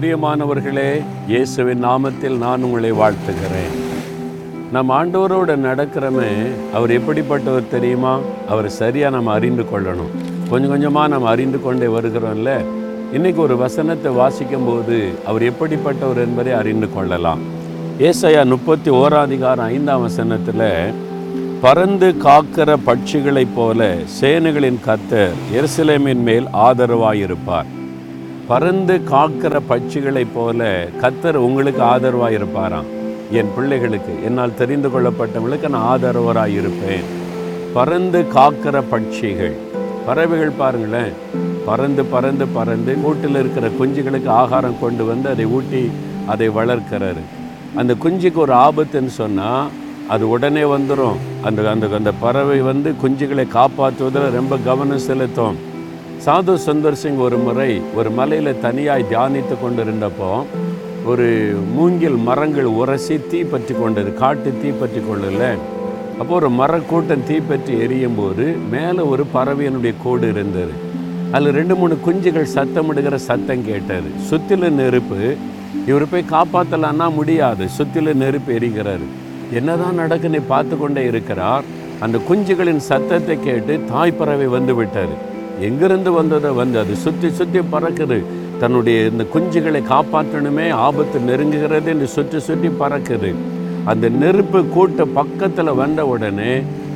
பிரியமானவர்களே இயேசுவின் நாமத்தில் நான் உங்களை வாழ்த்துகிறேன். நம் ஆண்டவரோடு நடக்கிறமே அவர் எப்படிப்பட்டவர் தெரியுமா? அவர் சரியாக நம்ம அறிந்து கொள்ளணும். கொஞ்சம் கொஞ்சமாக நம்ம அறிந்து கொண்டே வருகிறோம்ல? இன்றைக்கி ஒரு வசனத்தை வாசிக்கும் போது அவர் எப்படிப்பட்டவர் என்பதை அறிந்து கொள்ளலாம். ஏசையா முப்பத்தி ஓராதிகாரம் ஐந்தாம் வசனத்தில் பறந்து காக்கிற பட்சிகளைப் போல சேனைகளின் கத்தர் எருசலேமின் மேல் ஆதரவாயிருப்பார். பறந்து காக்கிற பட்சிகளைப் போல கத்தர் உங்களுக்கு ஆதரவாக இருப்பாராம் என் பிள்ளைகளுக்கு என்னால் தெரிந்து கொள்ளப்பட்டவங்களுக்கு நான் ஆதரவராக இருப்பேன் பறந்து காக்கிற பட்சிகள். பறவைகள் பாருங்களேன். பறந்து பறந்து பறந்து கூட்டில் இருக்கிற குஞ்சுகளுக்கு ஆகாரம் கொண்டு வந்து அதை ஊட்டி அதை வளர்க்கிறாரு அந்த குஞ்சுக்கு ஒரு ஆபத்துன்னு சொன்னால் அது உடனே வந்துடும் அந்த அந்த அந்த பறவை வந்து குஞ்சுகளை காப்பாற்றுவதில் ரொம்ப கவனம் செலுத்தும். சாது சுந்தர் சிங் ஒரு முறை ஒரு மலையில் தனியாய் தியானித்து கொண்டிருந்தப்போ ஒரு மூங்கில் மரங்கள் உரசி தீ பற்றி கொண்டது காட்டு தீ பற்றி கொள்ளல. அப்போ ஒரு மரக்கூட்டம் தீ பற்றி எரியும் போது மேலே ஒரு பறவையினுடைய கோடு இருந்தது. அதில் ரெண்டு மூணு குஞ்சுகள் சத்தமிடுகிற சத்தம் கேட்டது. சுத்தில நெருப்பு இவர் போய் காப்பாற்றலான்னா முடியாது. சுத்தில நெருப்பு எரிகிறாரு. என்னதான் நடக்குன்னு பார்த்து கொண்டே இருக்கிறார். அந்த குஞ்சுகளின் சத்தத்தை கேட்டு தாய் பறவை வந்து விட்டார் எங்கிருந்து வந்ததை வந்து அது சுற்றி சுற்றி பறக்குது. தன்னுடைய இந்த குஞ்சுகளை காப்பாற்றணுமே ஆபத்து நெருங்குகிறது என்று சுற்றி சுற்றி பறக்குது. அந்த நெருப்பு கூட்ட பக்கத்தில் வந்த உடனே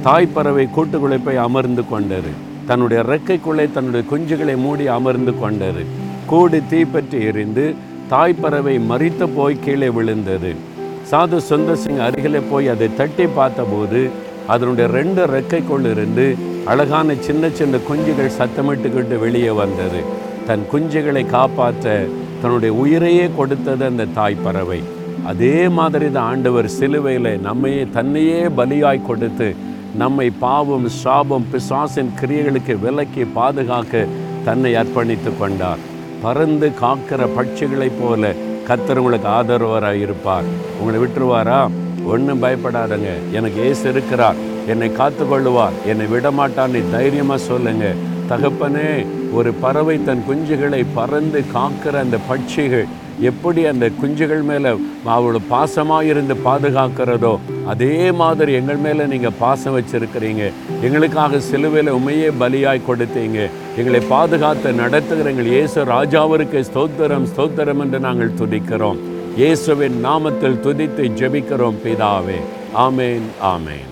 தாய் பறவை கூட்டுக்குள்ளே போய் அமர்ந்து கொண்டது. தன்னுடைய ரெக்கைக்குள்ளே தன்னுடைய குஞ்சுகளை மூடி அமர்ந்து கொண்டது. கூடு தீப்பற்றி எரிந்து தாய் பறவை மறித்து போய் கீழே விழுந்தது. சாது சுந்தர் சிங் அருகிலே போய் அதை தட்டி பார்த்தபோது அதனுடைய ரெண்டு ரெக்கைக்குள் இருந்து அழகான சின்ன சின்ன குஞ்சுகள் சத்தமிட்டுக்கிட்டு வெளியே வந்தது. தன் குஞ்சுகளை காப்பாற்ற தன்னுடைய உயிரையே கொடுத்தது அந்த தாய் பறவை. அதே மாதிரி தான் ஆண்டவர் சிலுவையில் நம்மையே தன்னையே பலியாய் கொடுத்து நம்மை பாவம் சாபம் பிசாசின் கிரியைகளுக்கு விலக்கி பாதுகாக்க தன்னை அர்ப்பணித்து கொண்டார். பறந்து காக்கிற பட்சிகளைப் போல கத்தர் உங்களுக்கு ஆதரவராக இருப்பார் உங்களை விட்டுருவாரா? ஒன்றும் பயப்படாதங்க. எனக்கு ஏசு இருக்கிறார். என்னை காத்துக்கொள்ளுவார். என்னை விடமாட்டான்னு தைரியமாக சொல்லுங்க. தகப்பனே ஒரு பறவை தன் குஞ்சுகளை பறந்து காக்கிற அந்த பட்சிகள் எப்படி அந்த குஞ்சுகள் மேலே அவ்வளோ பாசமாக இருந்து பாதுகாக்கிறதோ அதே மாதிரி எங்கள் மேலே நீங்கள் பாசம் வச்சுருக்கிறீங்க. எங்களுக்காக சிலுவையில் உண்மையே பலியாய் கொடுத்தீங்க. எங்களை பாதுகாத்து நடத்துகிற எங்கள் இயேசு ராஜாவிற்கு ஸ்தோத்திரம் ஸ்தோத்திரம் என்று நாங்கள் துதிக்கிறோம். இயேசுவின் நாமத்தில் துதித்து ஜெபிக்கிறோம் பிதாவே. ஆமேன் ஆமேன்.